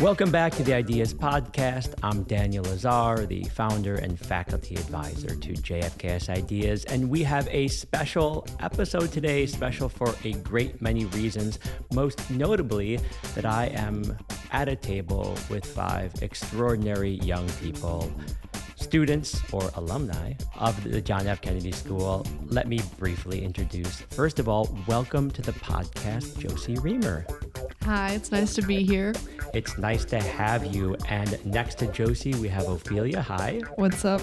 Welcome back to the Ideas Podcast. I'm Daniel Lazar, the founder and faculty advisor to JFKS Ideas, and we have a special episode today, special for a great many reasons, most notably that I am at a table with five extraordinary young people students or alumni of the John F. Kennedy School, let me briefly introduce. First of all, welcome to the podcast, Josie Reamer. Hi, it's nice to be here. It's nice to have you. And next to Josie, we have Ophelia. Hi. What's up?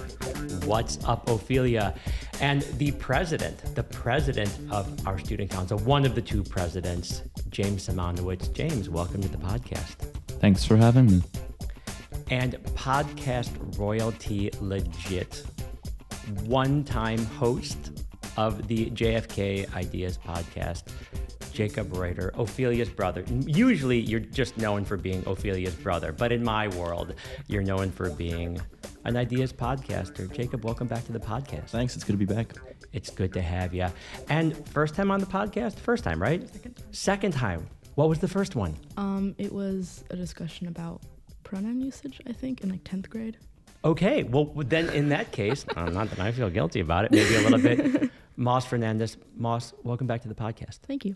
What's up, Ophelia? And the president, the president of our student council, one of the two presidents, James Simonowitz. James, welcome to the podcast. Thanks for having me and podcast royalty legit, one time host of the JFK Ideas podcast, Jakob Reuter, Ophelia's brother. Usually you're just known for being Ophelia's brother, but in my world, you're known for being an Ideas podcaster. Jakob, welcome back to the podcast. Thanks. It's good to be back. It's good to have you. And first time on the podcast? First time, right? Second. Second time. What was the first one? Um, it was a discussion about pronoun usage, I think, in like 10th grade. Okay, well, then in that case, uh, not that I feel guilty about it, maybe a little bit. Moss Fernandez, Moss, welcome back to the podcast. Thank you.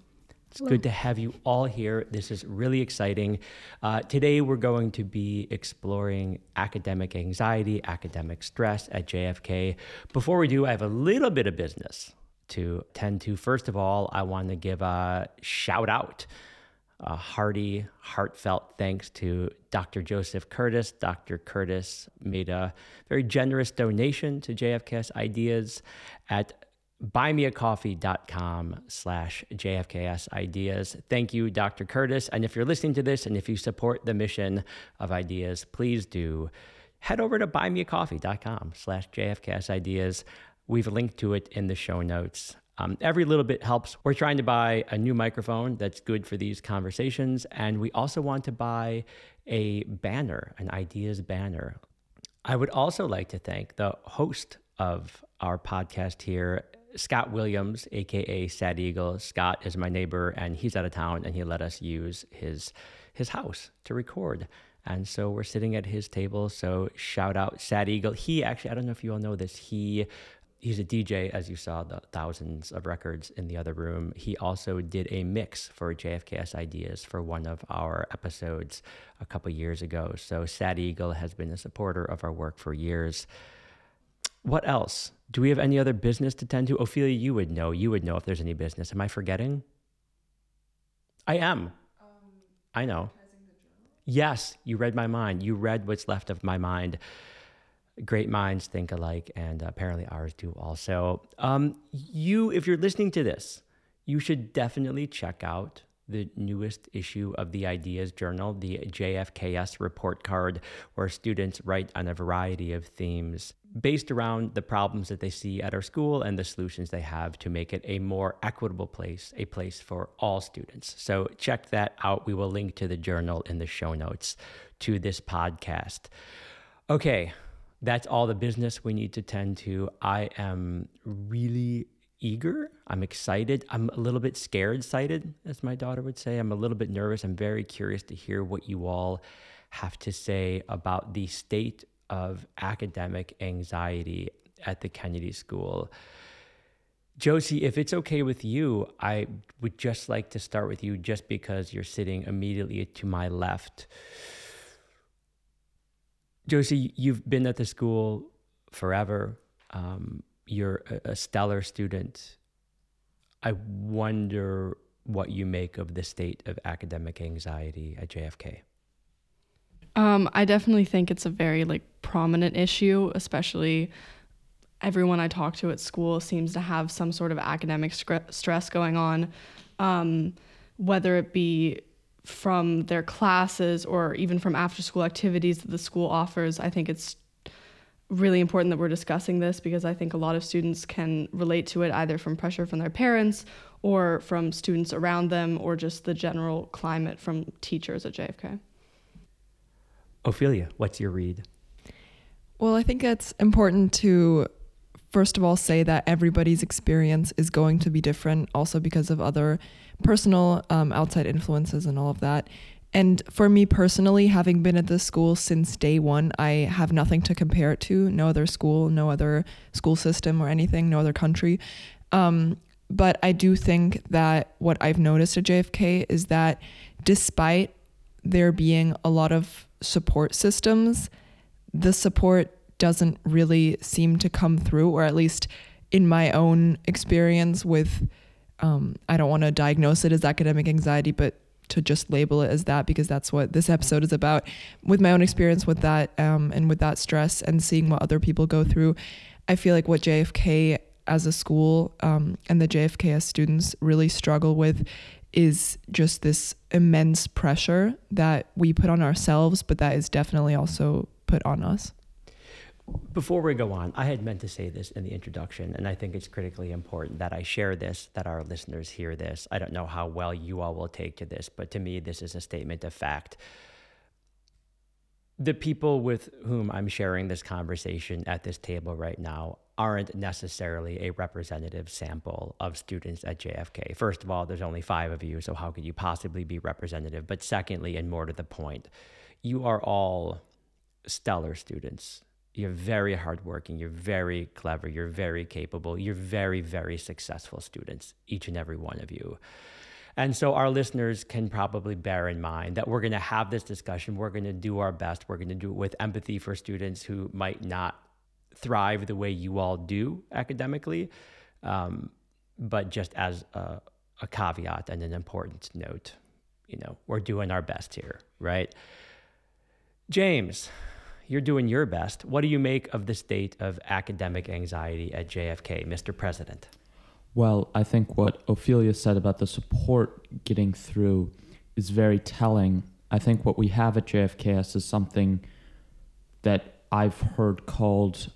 It's Hello. good to have you all here. This is really exciting. Uh, today, we're going to be exploring academic anxiety, academic stress at JFK. Before we do, I have a little bit of business to tend to. First of all, I want to give a shout out a hearty, heartfelt thanks to Dr. Joseph Curtis. Dr. Curtis made a very generous donation to JFKS Ideas at buymeacoffee.com slash JFKS Ideas. Thank you, Dr. Curtis. And if you're listening to this and if you support the mission of Ideas, please do head over to buymeacoffee.com slash JFKS Ideas. We've linked to it in the show notes. Um, every little bit helps. We're trying to buy a new microphone that's good for these conversations. And we also want to buy a banner, an ideas banner. I would also like to thank the host of our podcast here, Scott Williams, aka Sad Eagle. Scott is my neighbor and he's out of town and he let us use his his house to record. And so we're sitting at his table. So shout out Sad Eagle. He actually, I don't know if you all know this, he he's a DJ, as you saw the thousands of records in the other room. He also did a mix for JFKS Ideas for one of our episodes a couple years ago. So Sad Eagle has been a supporter of our work for years. What else? Do we have any other business to tend to? Ophelia, you would know. You would know if there's any business. Am I forgetting? I am. Um, I know. Yes, you read my mind. You read what's left of my mind great minds think alike, and apparently ours do also. Um, you, if you're listening to this, you should definitely check out the newest issue of the Ideas Journal, the JFKS report card, where students write on a variety of themes based around the problems that they see at our school and the solutions they have to make it a more equitable place, a place for all students. So check that out. We will link to the journal in the show notes to this podcast. Okay, that's all the business we need to tend to. I am really eager. I'm excited. I'm a little bit scared sighted, as my daughter would say. I'm a little bit nervous. I'm very curious to hear what you all have to say about the state of academic anxiety at the Kennedy School. Josie, if it's okay with you, I would just like to start with you just because you're sitting immediately to my left. Josie, you've been at the school forever. Um, you're a, a stellar student. I wonder what you make of the state of academic anxiety at JFK. Um, I definitely think it's a very like prominent issue, especially everyone I talk to at school seems to have some sort of academic stress going on, um, whether it be from their classes or even from after school activities that the school offers. I think it's really important that we're discussing this because I think a lot of students can relate to it either from pressure from their parents or from students around them or just the general climate from teachers at JFK. Ophelia, what's your read? Well, I think it's important to first of all say that everybody's experience is going to be different, also because of other personal um, outside influences and all of that. And for me personally, having been at this school since day one, I have nothing to compare it to. No other school, no other school system or anything, no other country. Um, but I do think that what I've noticed at JFK is that despite there being a lot of support systems, the support doesn't really seem to come through, or at least in my own experience with, um, I don't want to diagnose it as academic anxiety, but to just label it as that because that's what this episode is about. With my own experience with that um, and with that stress and seeing what other people go through, I feel like what JFK as a school um, and the JFKS students really struggle with is just this immense pressure that we put on ourselves, but that is definitely also put on us. Before we go on, I had meant to say this in the introduction, and I think it's critically important that I share this, that our listeners hear this. I don't know how well you all will take to this, but to me, this is a statement of fact. The people with whom I'm sharing this conversation at this table right now aren't necessarily a representative sample of students at JFK. First of all, there's only five of you, so how could you possibly be representative? But secondly, and more to the point, you are all stellar students. You're very hardworking, you're very clever, you're very capable, you're very, very successful students, each and every one of you. And so our listeners can probably bear in mind that we're going to have this discussion. We're going to do our best. We're going to do it with empathy for students who might not thrive the way you all do academically. Um, but just as a, a caveat and an important note, you know, we're doing our best here, right? James, you're doing your best. What do you make of the state of academic anxiety at JFK, Mr. President? Well, I think what Ophelia said about the support getting through is very telling. I think what we have at JFKS is something that I've heard called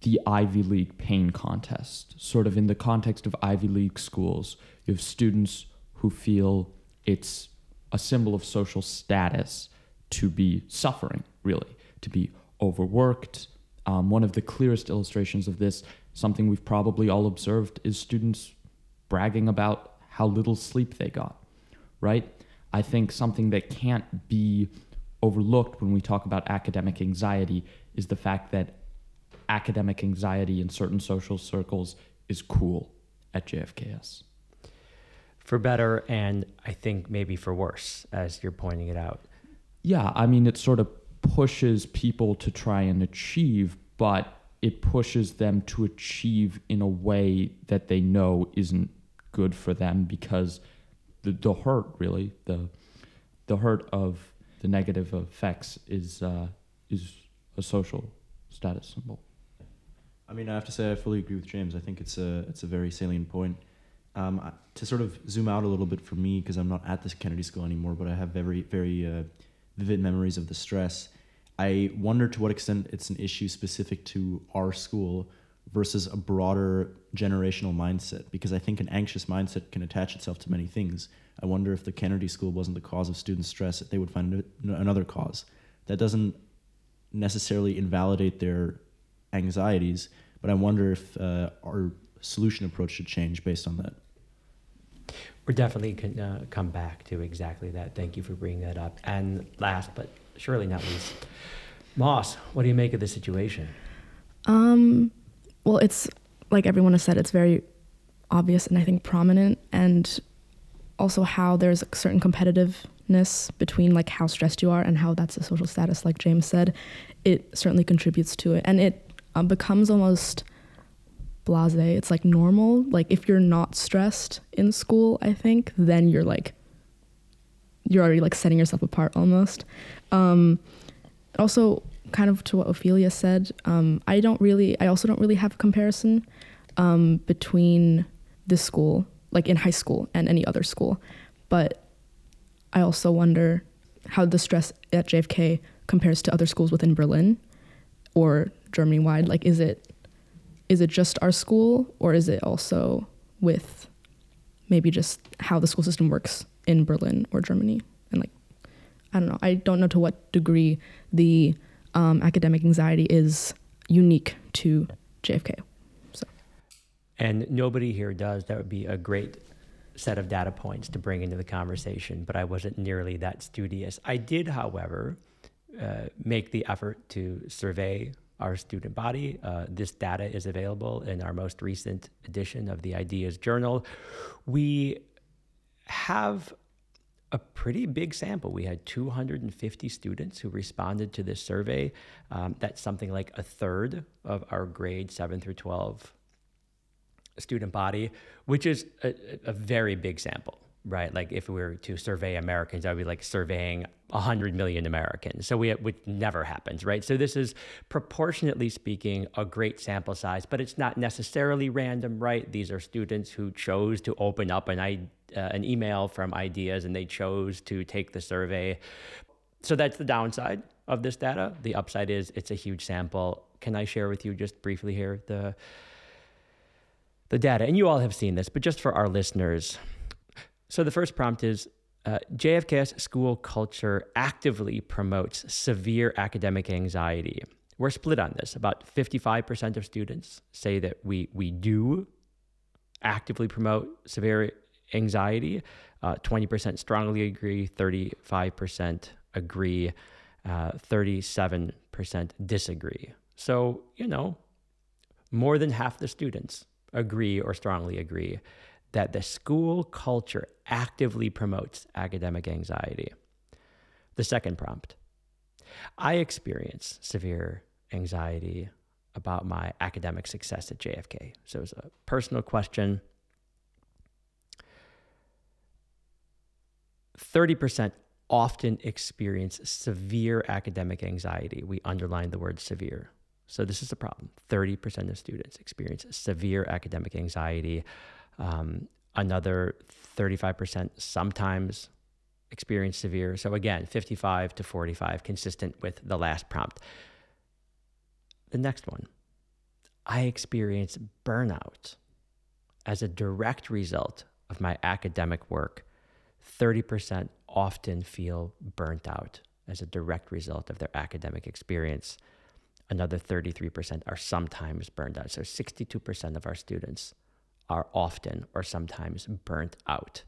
the Ivy League pain contest. Sort of in the context of Ivy League schools, you have students who feel it's a symbol of social status to be suffering, really, to be overworked. Um, one of the clearest illustrations of this, something we've probably all observed, is students bragging about how little sleep they got, right? I think something that can't be overlooked when we talk about academic anxiety is the fact that academic anxiety in certain social circles is cool at JFKS. For better, and I think maybe for worse, as you're pointing it out. Yeah, I mean, it sort of pushes people to try and achieve, but it pushes them to achieve in a way that they know isn't good for them because the, the hurt, really, the, the hurt of the negative effects is, uh, is a social status symbol. I mean, I have to say I fully agree with James. I think it's a it's a very salient point. Um, to sort of zoom out a little bit for me, because I'm not at this Kennedy School anymore, but I have very very uh, vivid memories of the stress. I wonder to what extent it's an issue specific to our school versus a broader generational mindset, because I think an anxious mindset can attach itself to many things. I wonder if the Kennedy School wasn't the cause of student stress, they would find another cause. That doesn't necessarily invalidate their anxieties, but I wonder if uh, our solution approach should change based on that. We're definitely to uh, come back to exactly that. Thank you for bringing that up. And last, but surely not least, Moss, what do you make of the situation? Um, well, it's like everyone has said, it's very obvious and I think prominent, and also how there's a certain competitiveness between like how stressed you are and how that's a social status, like James said. It certainly contributes to it, and it um, becomes almost blase. It's like normal. Like if you're not stressed in school, I think, then you're like you're already like setting yourself apart almost. Um, also, kind of to what Ophelia said, um, I don't really. I also don't really have a comparison um, between this school, like in high school, and any other school. But I also wonder how the stress at JFK compares to other schools within Berlin or Germany wide? Like, is it is it just our school, or is it also with maybe just how the school system works in Berlin or Germany? And like, I don't know. I don't know to what degree the um, academic anxiety is unique to JFK. So, and nobody here does, that would be a great set of data points to bring into the conversation, but I wasn't nearly that studious. I did, however, uh, make the effort to survey our student body. Uh, this data is available in our most recent edition of the Ideas Journal. We have a pretty big sample. We had 250 students who responded to this survey. Um, that's something like a third of our grade 7 through 12 student body, which is a, a very big sample, right? Like if we were to survey Americans, would be like surveying 100 million Americans. So we, which never happens, right? So this is proportionately speaking a great sample size, but it's not necessarily random, right? These are students who chose to open up an, uh, an email from ideas and they chose to take the survey. So that's the downside of this data. The upside is it's a huge sample. Can I share with you just briefly here the the data, and you all have seen this, but just for our listeners. So the first prompt is uh, JFKS school culture actively promotes severe academic anxiety. We're split on this. About 55% of students say that we, we do actively promote severe anxiety. Uh, 20% strongly agree, 35% agree, uh, 37% disagree. So, you know, more than half the students agree or strongly agree that the school culture actively promotes academic anxiety. The second prompt I experience severe anxiety about my academic success at JFK. So it's a personal question. 30% often experience severe academic anxiety. We underline the word severe. So this is a problem. 30% of students experience severe academic anxiety. Um, another 35% sometimes experience severe. So again, 55 to 45, consistent with the last prompt. The next one I experience burnout as a direct result of my academic work. 30% often feel burnt out as a direct result of their academic experience. Another 33% are sometimes burned out. So 62% of our students are often or sometimes burnt out.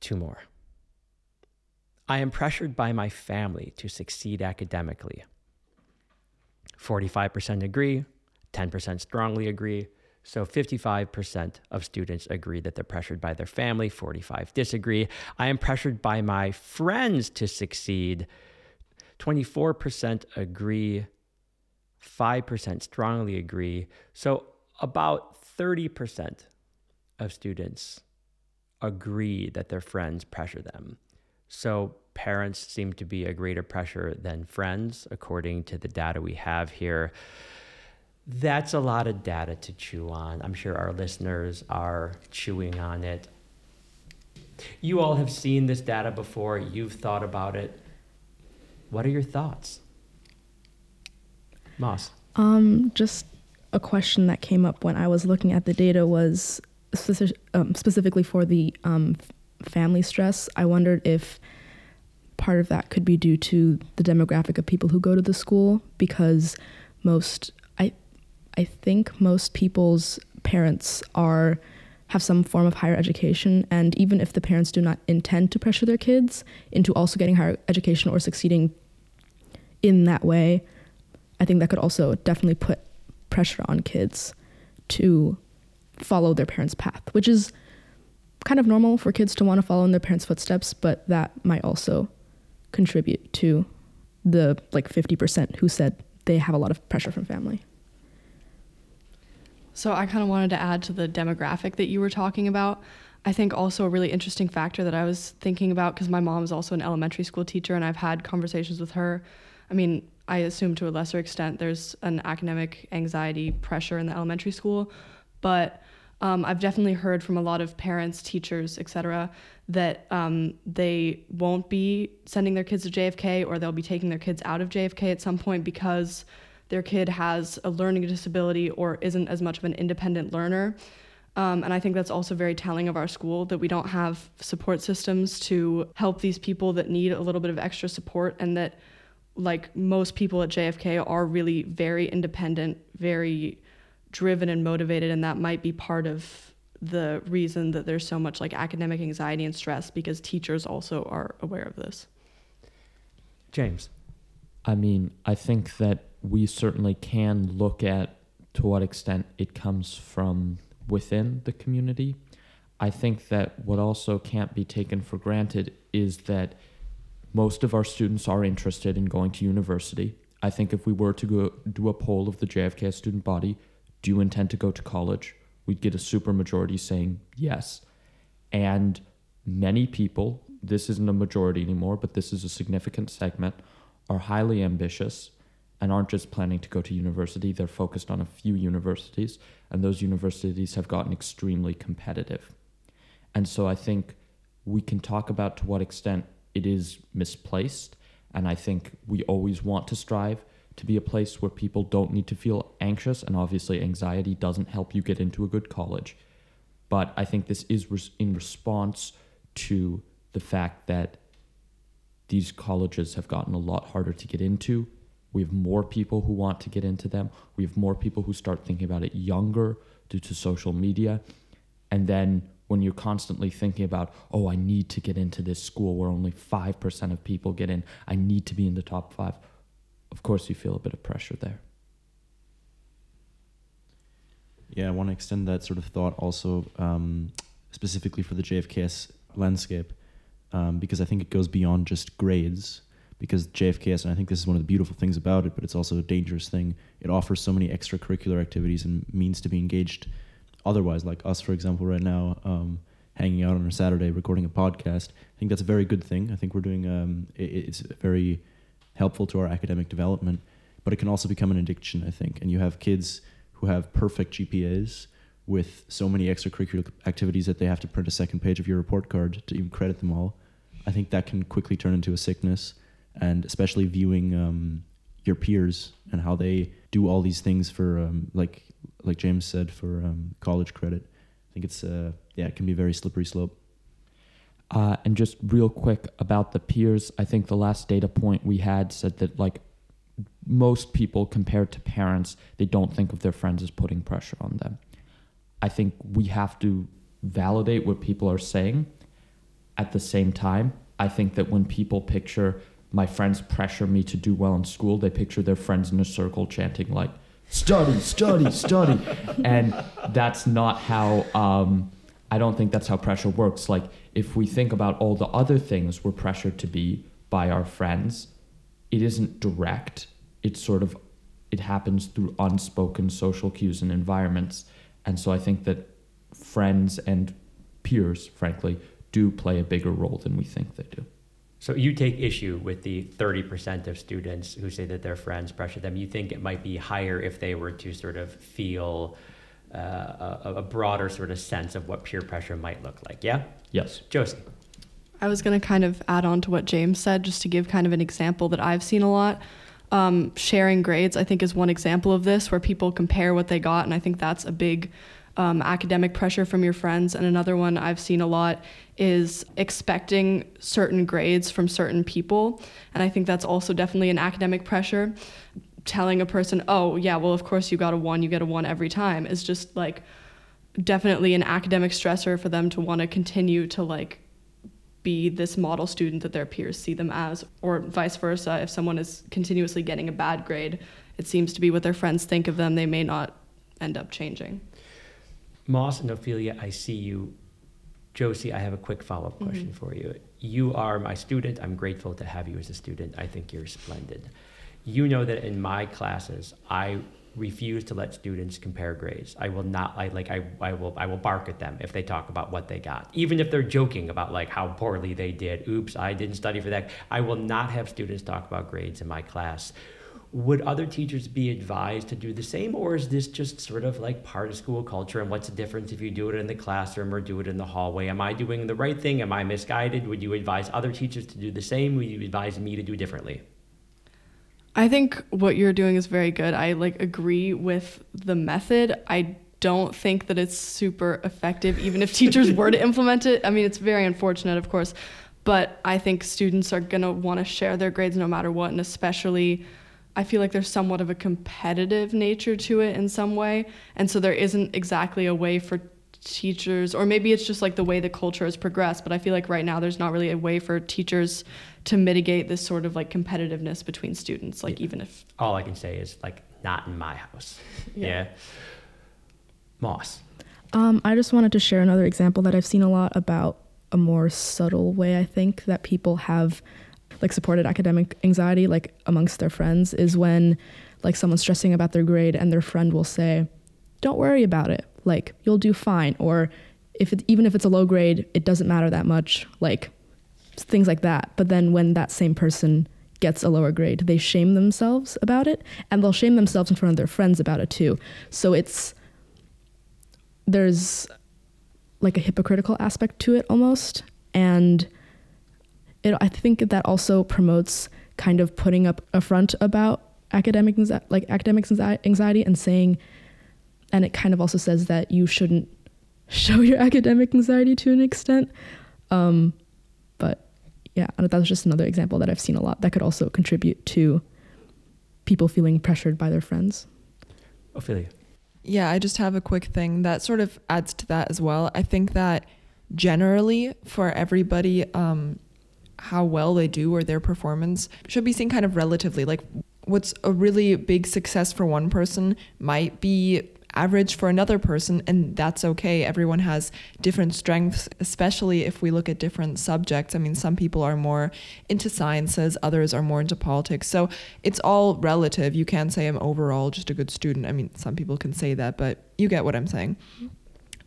Two more. I am pressured by my family to succeed academically. 45% agree, 10% strongly agree, so 55% of students agree that they're pressured by their family, 45 disagree. I am pressured by my friends to succeed. 24% agree, 5% strongly agree. So about 30% of students agree that their friends pressure them. So parents seem to be a greater pressure than friends, according to the data we have here that's a lot of data to chew on. I'm sure our listeners are chewing on it. You all have seen this data before, you've thought about it. What are your thoughts? Um, just a question that came up when I was looking at the data was um, specifically for the um, family stress. I wondered if part of that could be due to the demographic of people who go to the school because most I I think most people's parents are have some form of higher education and even if the parents do not intend to pressure their kids into also getting higher education or succeeding in that way, I think that could also definitely put pressure on kids to follow their parents' path, which is kind of normal for kids to want to follow in their parents' footsteps, but that might also contribute to the like 50% who said they have a lot of pressure from family. So I kind of wanted to add to the demographic that you were talking about. I think also a really interesting factor that I was thinking about because my mom is also an elementary school teacher and I've had conversations with her. I mean, I assume to a lesser extent there's an academic anxiety pressure in the elementary school, but um, I've definitely heard from a lot of parents, teachers, etc., that um, they won't be sending their kids to JFK or they'll be taking their kids out of JFK at some point because their kid has a learning disability or isn't as much of an independent learner. Um, and I think that's also very telling of our school that we don't have support systems to help these people that need a little bit of extra support and that like most people at JFK are really very independent, very driven and motivated and that might be part of the reason that there's so much like academic anxiety and stress because teachers also are aware of this. James. I mean, I think that we certainly can look at to what extent it comes from within the community. I think that what also can't be taken for granted is that most of our students are interested in going to university. I think if we were to go do a poll of the JFK student body, do you intend to go to college? We'd get a super majority saying yes. And many people, this isn't a majority anymore, but this is a significant segment, are highly ambitious and aren't just planning to go to university. They're focused on a few universities, and those universities have gotten extremely competitive. And so I think we can talk about to what extent it is misplaced. And I think we always want to strive to be a place where people don't need to feel anxious. And obviously, anxiety doesn't help you get into a good college. But I think this is res- in response to the fact that these colleges have gotten a lot harder to get into. We have more people who want to get into them. We have more people who start thinking about it younger due to social media. And then when you're constantly thinking about, oh, I need to get into this school where only 5% of people get in, I need to be in the top five, of course you feel a bit of pressure there. Yeah, I want to extend that sort of thought also um, specifically for the JFKS landscape um, because I think it goes beyond just grades. Because JFKS, and I think this is one of the beautiful things about it, but it's also a dangerous thing. It offers so many extracurricular activities and means to be engaged otherwise, like us, for example, right now, um, hanging out on a Saturday recording a podcast. I think that's a very good thing. I think we're doing um, it, it's very helpful to our academic development, but it can also become an addiction. I think, and you have kids who have perfect GPAs with so many extracurricular activities that they have to print a second page of your report card to even credit them all. I think that can quickly turn into a sickness, and especially viewing um, your peers and how they do all these things for um, like like James said for um, college credit. I think it's uh, yeah, it can be a very slippery slope. Uh, and just real quick about the peers, I think the last data point we had said that like most people compared to parents, they don't think of their friends as putting pressure on them. I think we have to validate what people are saying. At the same time, I think that when people picture my friends pressure me to do well in school, they picture their friends in a circle chanting like study, study, study. And that's not how, um, I don't think that's how pressure works. Like, if we think about all the other things we're pressured to be by our friends, it isn't direct. It's sort of, it happens through unspoken social cues and environments. And so I think that friends and peers, frankly, do play a bigger role than we think they do. So you take issue with the 30% of students who say that their friends pressure them. You think it might be higher if they were to sort of feel uh, a, a, broader sort of sense of what peer pressure might look like. Yeah? Yes. Josie. I was going to kind of add on to what James said, just to give kind of an example that I've seen a lot. Um, sharing grades, I think, is one example of this where people compare what they got. And I think that's a big um, academic pressure from your friends. And another one I've seen a lot is expecting certain grades from certain people. And I think that's also definitely an academic pressure. Telling a person, oh, yeah, well, of course you got a one, you get a one every time, is just like definitely an academic stressor for them to want to continue to like be this model student that their peers see them as, or vice versa. If someone is continuously getting a bad grade, it seems to be what their friends think of them, they may not end up changing. Moss and Ophelia, I see you. Josie, I have a quick follow up question mm-hmm. for you. You are my student. I'm grateful to have you as a student. I think you're splendid. You know that in my classes, I refuse to let students compare grades. I will not I, like I, I will I will bark at them if they talk about what they got. Even if they're joking about like how poorly they did. Oops, I didn't study for that. I will not have students talk about grades in my class would other teachers be advised to do the same or is this just sort of like part of school culture and what's the difference if you do it in the classroom or do it in the hallway? Am i doing the right thing? Am i misguided? Would you advise other teachers to do the same? Would you advise me to do differently? I think what you're doing is very good. I like agree with the method. I don't think that it's super effective even if teachers were to implement it. I mean it's very unfortunate of course but I think students are going to want to share their grades no matter what. And especially, I feel like there's somewhat of a competitive nature to it in some way. And so there isn't exactly a way for teachers, or maybe it's just like the way the culture has progressed, but I feel like right now there's not really a way for teachers to mitigate this sort of like competitiveness between students, like Yeah. even if. All I can say is like not in my house. Yeah. Moss. Um, I just wanted to share another example that I've seen a lot about a more subtle way I think that people have like supported academic anxiety like amongst their friends is when like someone's stressing about their grade and their friend will say, "Don't worry about it. Like you'll do fine." Or if it, even if it's a low grade, it doesn't matter that much. Like things like that. But then when that same person gets a lower grade, they shame themselves about it and they'll shame themselves in front of their friends about it too. So it's there's like a hypocritical aspect to it almost and it I think that also promotes kind of putting up a front about academic like academic anxiety and saying and it kind of also says that you shouldn't show your academic anxiety to an extent um, but yeah that was just another example that I've seen a lot that could also contribute to people feeling pressured by their friends Ophelia. Yeah, I just have a quick thing that sort of adds to that as well. I think that generally for everybody, um, how well they do or their performance should be seen kind of relatively. Like what's a really big success for one person might be average for another person, and that's okay. Everyone has different strengths, especially if we look at different subjects. I mean, some people are more into sciences, others are more into politics. So it's all relative. You can't say I'm overall just a good student. I mean, some people can say that, but you get what I'm saying. Mm-hmm.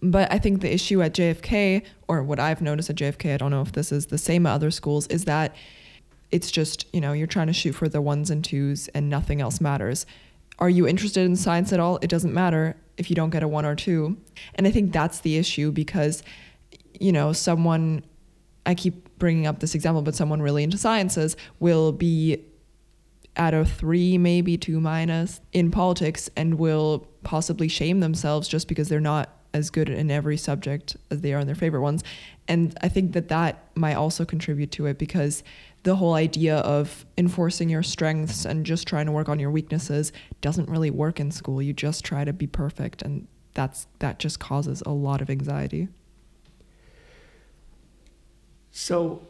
But I think the issue at JFK, or what I've noticed at JFK, I don't know if this is the same at other schools, is that it's just, you know, you're trying to shoot for the ones and twos and nothing else matters. Are you interested in science at all? It doesn't matter if you don't get a one or two. And I think that's the issue because, you know, someone, I keep bringing up this example, but someone really into sciences will be at a three, maybe two minus in politics and will possibly shame themselves just because they're not as good in every subject as they are in their favorite ones. And I think that that might also contribute to it because the whole idea of enforcing your strengths and just trying to work on your weaknesses doesn't really work in school. You just try to be perfect and that's that just causes a lot of anxiety. So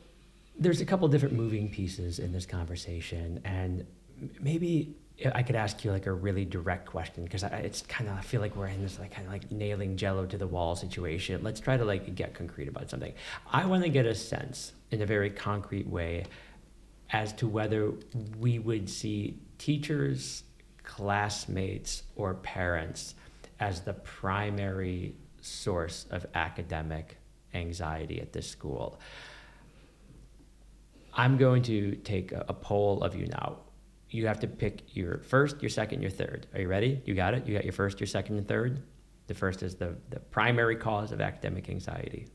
there's a couple different moving pieces in this conversation, and maybe I could ask you like a really direct question because it's kind of I feel like we're in this like kind of like nailing Jello to the wall situation. Let's try to like get concrete about something. I want to get a sense in a very concrete way as to whether we would see teachers, classmates, or parents as the primary source of academic anxiety at this school. I'm going to take a, a poll of you now. You have to pick your first, your second, your third. Are you ready? You got it? You got your first, your second, and third? The first is the, the primary cause of academic anxiety,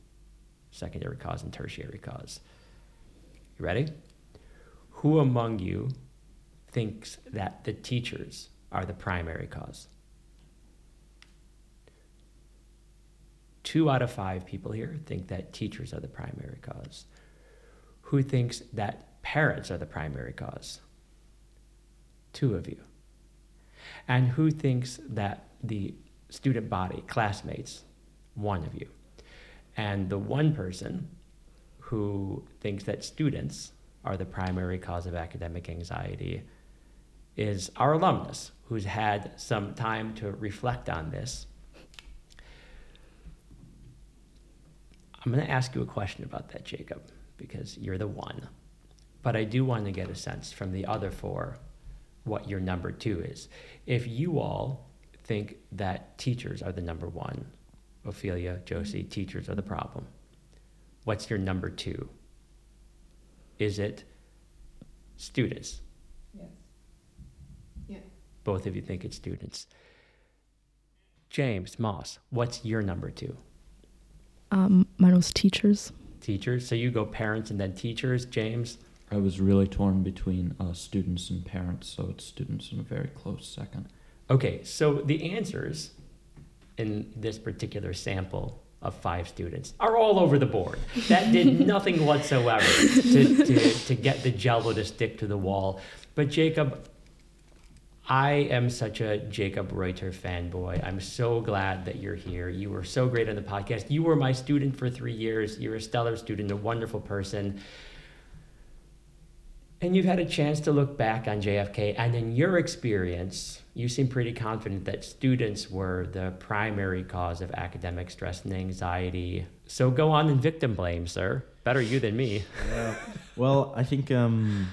secondary cause, and tertiary cause. You ready? Who among you thinks that the teachers are the primary cause? Two out of five people here think that teachers are the primary cause. Who thinks that parents are the primary cause? Two of you. And who thinks that the student body, classmates? One of you. And the one person who thinks that students are the primary cause of academic anxiety is our alumnus, who's had some time to reflect on this. I'm going to ask you a question about that, Jakob, because you're the one. But I do want to get a sense from the other four what your number two is. If you all think that teachers are the number one, Ophelia, Josie, teachers are the problem, what's your number two? Is it students? Yes. Yeah. Both of you think it's students. James Moss, what's your number two? um, mine was teachers Teachers. So you go parents and then teachers. James. I was really torn between uh, students and parents, so it's students in a very close second. Okay, so the answers in this particular sample of five students are all over the board. That did nothing whatsoever to, to, to get the jello to stick to the wall. But Jakob, I am such a Jakob Reuter fanboy. I'm so glad that you're here. You were so great on the podcast. You were my student for three years. You're a stellar student, a wonderful person. And you've had a chance to look back on JFK, and in your experience, you seem pretty confident that students were the primary cause of academic stress and anxiety. So go on and victim blame, sir. Better you than me. Yeah. well, I think um,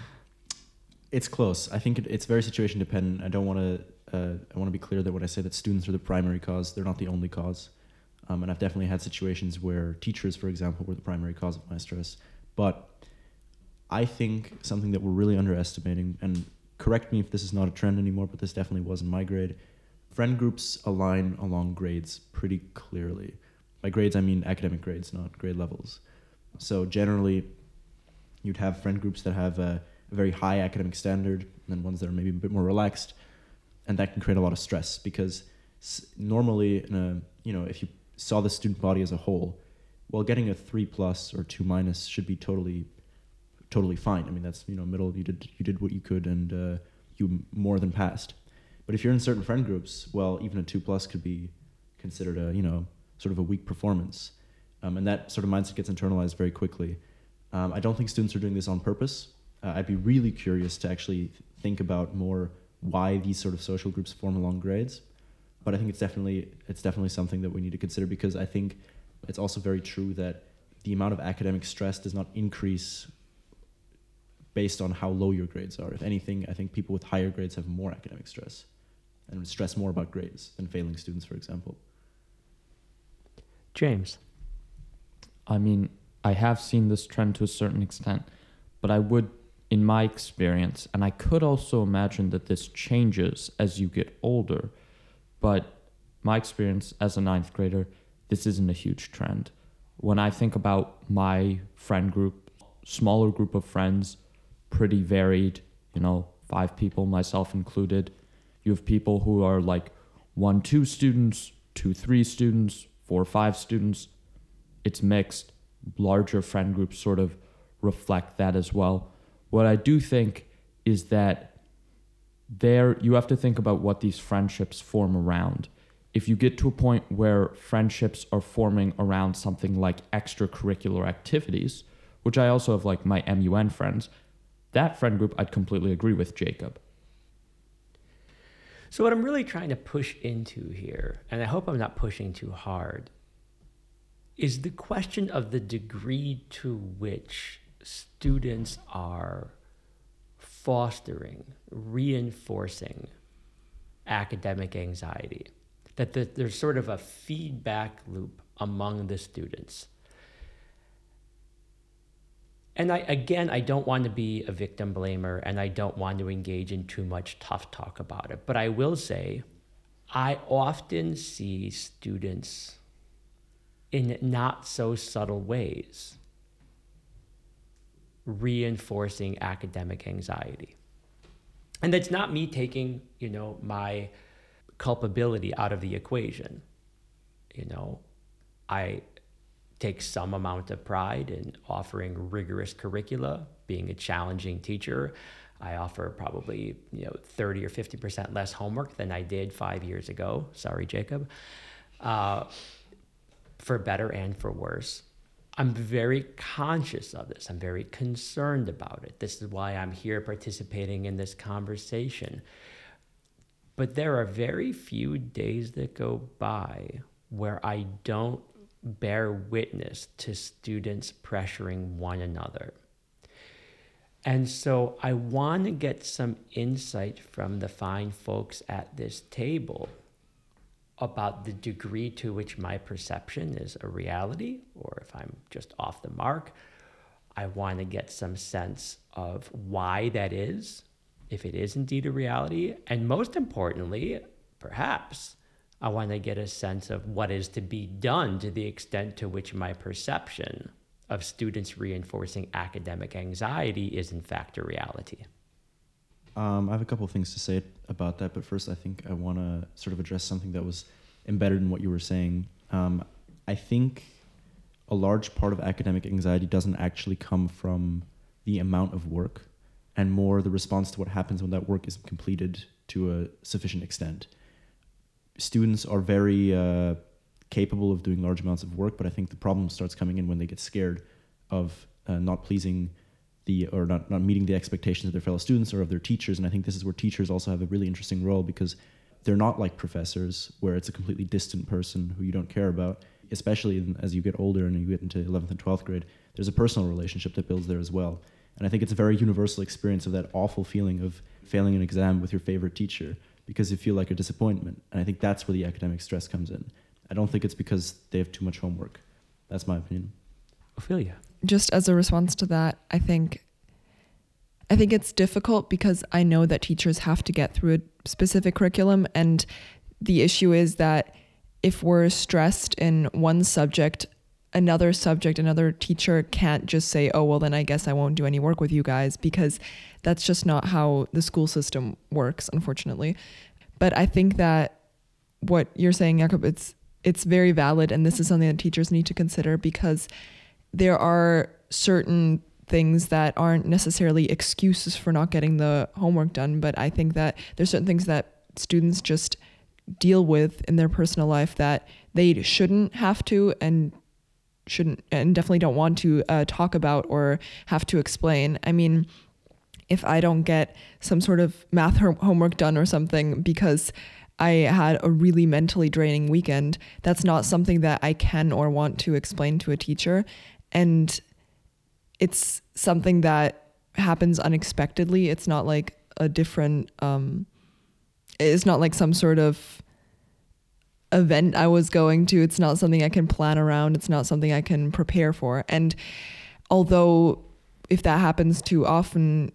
it's close. I think it, it's very situation dependent. I don't want to. Uh, I want to be clear that when I say that students are the primary cause, they're not the only cause. Um, and I've definitely had situations where teachers, for example, were the primary cause of my stress. But I think something that we're really underestimating, and correct me if this is not a trend anymore, but this definitely was in my grade. Friend groups align along grades pretty clearly. By grades, I mean academic grades, not grade levels. So generally, you'd have friend groups that have a, a very high academic standard, and then ones that are maybe a bit more relaxed, and that can create a lot of stress because s- normally, a, you know, if you saw the student body as a whole, well, getting a three plus or two minus should be totally totally fine. I mean, that's you know middle. You did you did what you could, and uh, you more than passed. But if you're in certain friend groups, well, even a two plus could be considered a you know sort of a weak performance, um, and that sort of mindset gets internalized very quickly. Um, I don't think students are doing this on purpose. Uh, I'd be really curious to actually think about more why these sort of social groups form along grades. But I think it's definitely it's definitely something that we need to consider because I think it's also very true that the amount of academic stress does not increase based on how low your grades are. If anything, I think people with higher grades have more academic stress and stress more about grades than failing students, for example. James. I mean, I have seen this trend to a certain extent, but I would, in my experience, and I could also imagine that this changes as you get older, but my experience as a ninth grader, this isn't a huge trend. When I think about my friend group, smaller group of friends, pretty varied, you know, five people, myself included. You have people who are like one, two students, two, three students, four, five students. It's mixed. Larger friend groups sort of reflect that as well. What I do think is that there you have to think about what these friendships form around. If you get to a point where friendships are forming around something like extracurricular activities, which I also have like my MUN friends, that friend group I'd completely agree with Jakob. So, what I'm really trying to push into here, and I hope I'm not pushing too hard, is the question of the degree to which students are fostering, reinforcing academic anxiety. That the, there's sort of a feedback loop among the students. And I, again, I don't want to be a victim blamer and I don't want to engage in too much tough talk about it. But I will say, I often see students in not so subtle ways reinforcing academic anxiety. And that's not me taking, you know, my culpability out of the equation. You know, I take some amount of pride in offering rigorous curricula, being a challenging teacher. I offer probably, you know, 30 or 50% less homework than I did five years ago. Sorry, Jakob. Uh, for better and for worse. I'm very conscious of this. I'm very concerned about it. This is why I'm here participating in this conversation. But there are very few days that go by where I don't bear witness to students pressuring one another. And so I want to get some insight from the fine folks at this table about the degree to which my perception is a reality or if I'm just off the mark. I want to get some sense of why that is, if it is indeed a reality. And most importantly, perhaps, I want to get a sense of what is to be done to the extent to which my perception of students reinforcing academic anxiety is in fact a reality. Um, I have a couple of things to say about that, but first, I think I want to sort of address something that was embedded in what you were saying. Um, I think a large part of academic anxiety doesn't actually come from the amount of work and more the response to what happens when that work isn't completed to a sufficient extent. Students are very uh, capable of doing large amounts of work, but I think the problem starts coming in when they get scared of uh, not pleasing the or not, not meeting the expectations of their fellow students or of their teachers. And I think this is where teachers also have a really interesting role because they're not like professors where it's a completely distant person who you don't care about especially as you get older and you get into 11th and 12th grade there's a personal relationship that builds there as well and i think it's a very universal experience of that awful feeling of failing an exam with your favorite teacher because you feel like a disappointment. And i think that's where the academic stress comes in. I don't think it's because they have too much homework. That's my opinion. Ophelia. Just as a response to that i think I think it's difficult because I know that teachers have to get through a specific curriculum. And the issue is that if we're stressed in one subject, another subject, another teacher can't just say, oh, well, then I guess I won't do any work with you guys because that's just not how the school system works, unfortunately. But I think that what you're saying, Jakob, it's it's very valid, and this is something that teachers need to consider because there are certain things that aren't necessarily excuses for not getting the homework done, but I think that there's certain things that students just deal with in their personal life that they shouldn't have to and shouldn't and definitely don't want to uh, talk about or have to explain. I mean, if I don't get some sort of math homework done or something because I had a really mentally draining weekend, that's not something that I can or want to explain to a teacher. And it's something that happens unexpectedly. It's not like a different um it's not like some sort of event I was going to. It's not something I can plan around. It's not something I can prepare for. And although if that happens too often,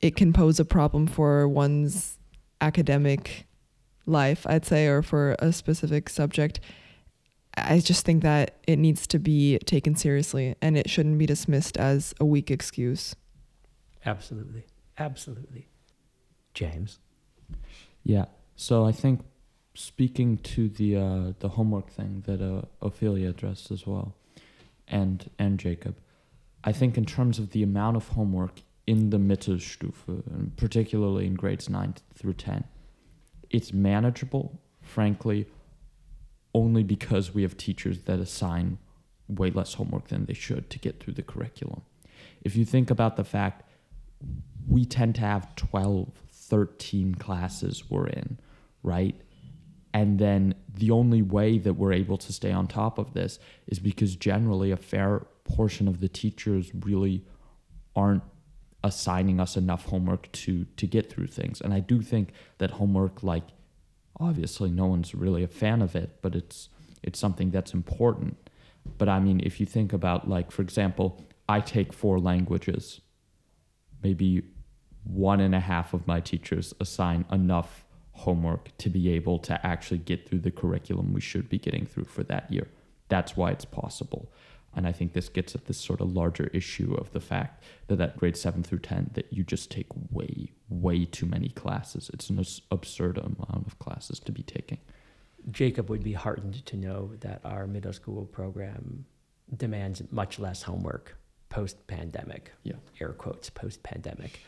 it can pose a problem for one's academic life, I'd say, or for a specific subject. I just think that it needs to be taken seriously and it shouldn't be dismissed as a weak excuse. Absolutely. Absolutely. James. Yeah. So I think speaking to the uh, the homework thing that uh, Ophelia addressed as well, and and Jakob, I think in terms of the amount of homework in the Mittelstufe, and particularly in grades nine through ten, it's manageable. Frankly, only because we have teachers that assign way less homework than they should to get through the curriculum. If you think about the fact we tend to have 12, 13 classes we're in, right? And then the only way that we're able to stay on top of this is because generally a fair portion of the teachers really aren't assigning us enough homework to to get through things. And I do think that homework like obviously no one's really a fan of it, but it's it's something that's important. But I mean, if you think about like, for example, I take four languages. Maybe one and a half of my teachers assign enough homework to be able to actually get through the curriculum we should be getting through for that year. That's why it's possible. And I think this gets at this sort of larger issue of the fact that at grade seven through 10, that you just take way, way too many classes. It's an absurd amount of classes to be taking. Jakob would be heartened to know that our middle school program demands much less homework post pandemic, yeah. air quotes, post pandemic,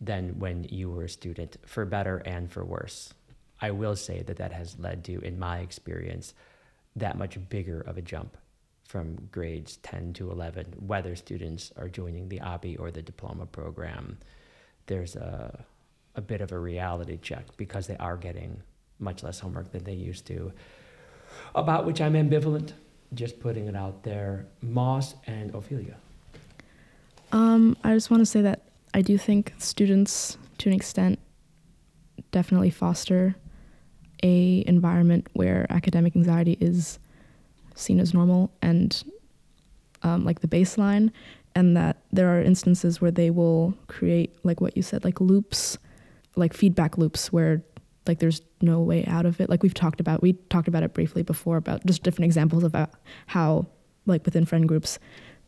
than when you were a student, for better and for worse. I will say that that has led to, in my experience, that much bigger of a jump from grades 10 to 11, whether students are joining the OBBE or the diploma program, there's a, a bit of a reality check because they are getting much less homework than they used to, about which I'm ambivalent, just putting it out there. Moss and Ophelia. Um, I just want to say that I do think students, to an extent, definitely foster a environment where academic anxiety is seen as normal and um, like the baseline, and that there are instances where they will create, like what you said, like loops, like feedback loops where like there's no way out of it. Like we've talked about, we talked about it briefly before about just different examples of how, like within friend groups,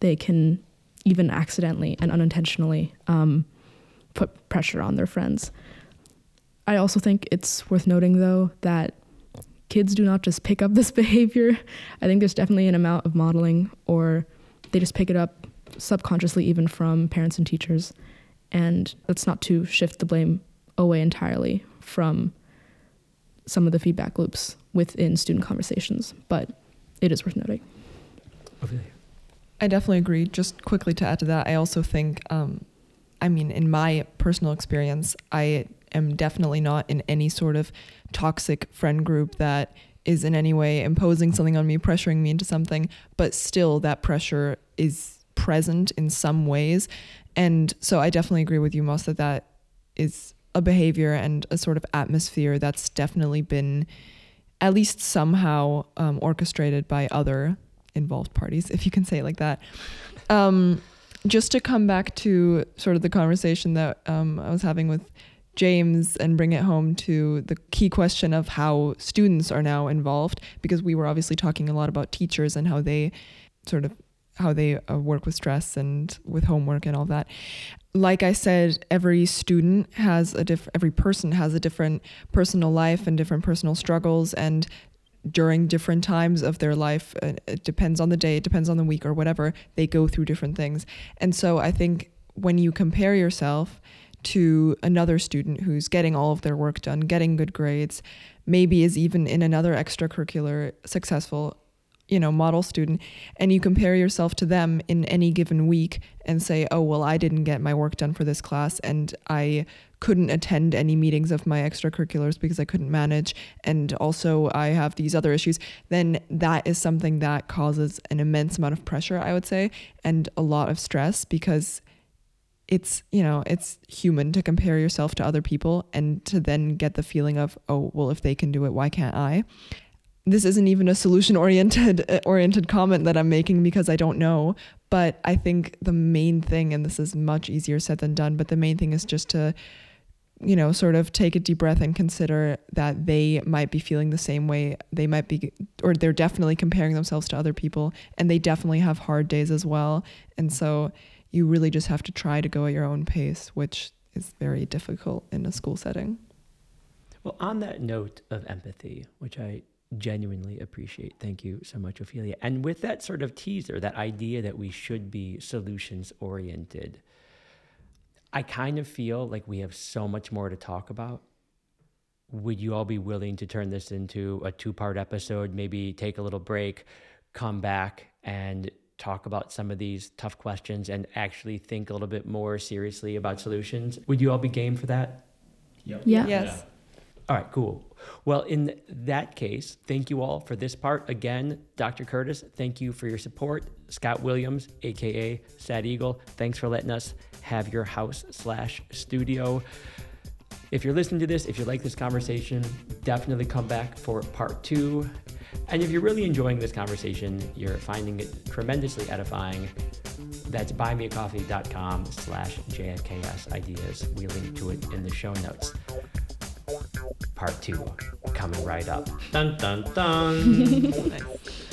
they can even accidentally and unintentionally um, put pressure on their friends. I also think it's worth noting, though, that kids do not just pick up this behavior. I think there's definitely an amount of modeling, or they just pick it up subconsciously, even from parents and teachers. And that's not to shift the blame away entirely from some of the feedback loops within student conversations, but it is worth noting. I definitely agree. Just quickly to add to that, I also think, um, I mean, in my personal experience, I am definitely not in any sort of toxic friend group that is in any way imposing something on me, pressuring me into something, but still that pressure is present in some ways. And so I definitely agree with you, Moss, that that is a behavior and a sort of atmosphere that's definitely been at least somehow um, orchestrated by other involved parties, if you can say it like that. Um, just to come back to sort of the conversation that um, I was having with James and bring it home to the key question of how students are now involved, because we were obviously talking a lot about teachers and how they sort of how they uh, work with stress and with homework and all that. Like I said, every student has a different, every person has a different personal life and different personal struggles and during different times of their life uh, it depends on the day, it depends on the week or whatever, they go through different things. And so I think when you compare yourself to another student who's getting all of their work done, getting good grades, maybe is even in another extracurricular successful you know model student and you compare yourself to them in any given week and say oh well i didn't get my work done for this class and i couldn't attend any meetings of my extracurriculars because i couldn't manage and also i have these other issues then that is something that causes an immense amount of pressure i would say and a lot of stress because it's you know it's human to compare yourself to other people and to then get the feeling of oh well if they can do it why can't i? This isn't even a solution oriented uh, oriented comment that i'm making because i don't know but i think the main thing and this is much easier said than done but the main thing is just to you know sort of take a deep breath and consider that they might be feeling the same way they might be or they're definitely comparing themselves to other people and they definitely have hard days as well and so you really just have to try to go at your own pace, which is very difficult in a school setting. Well, on that note of empathy, which I genuinely appreciate, thank you so much, Ophelia. And with that sort of teaser, that idea that we should be solutions oriented, I kind of feel like we have so much more to talk about. Would you all be willing to turn this into a two part episode? Maybe take a little break, come back, and talk about some of these tough questions and actually think a little bit more seriously about solutions. Would you all be game for that? Yeah. Yes. All right, cool. Well, in that case, thank you all for this part. Again, Dr. Curtis, thank you for your support. Scott Williams, aka Sad Eagle, thanks for letting us have your house slash studio. If you're listening to this, if you like this conversation, definitely come back for part two. And if you're really enjoying this conversation, you're finding it tremendously edifying, that's buymeacoffee.com slash JFKS ideas. We link to it in the show notes. Part two coming right up. Dun dun dun.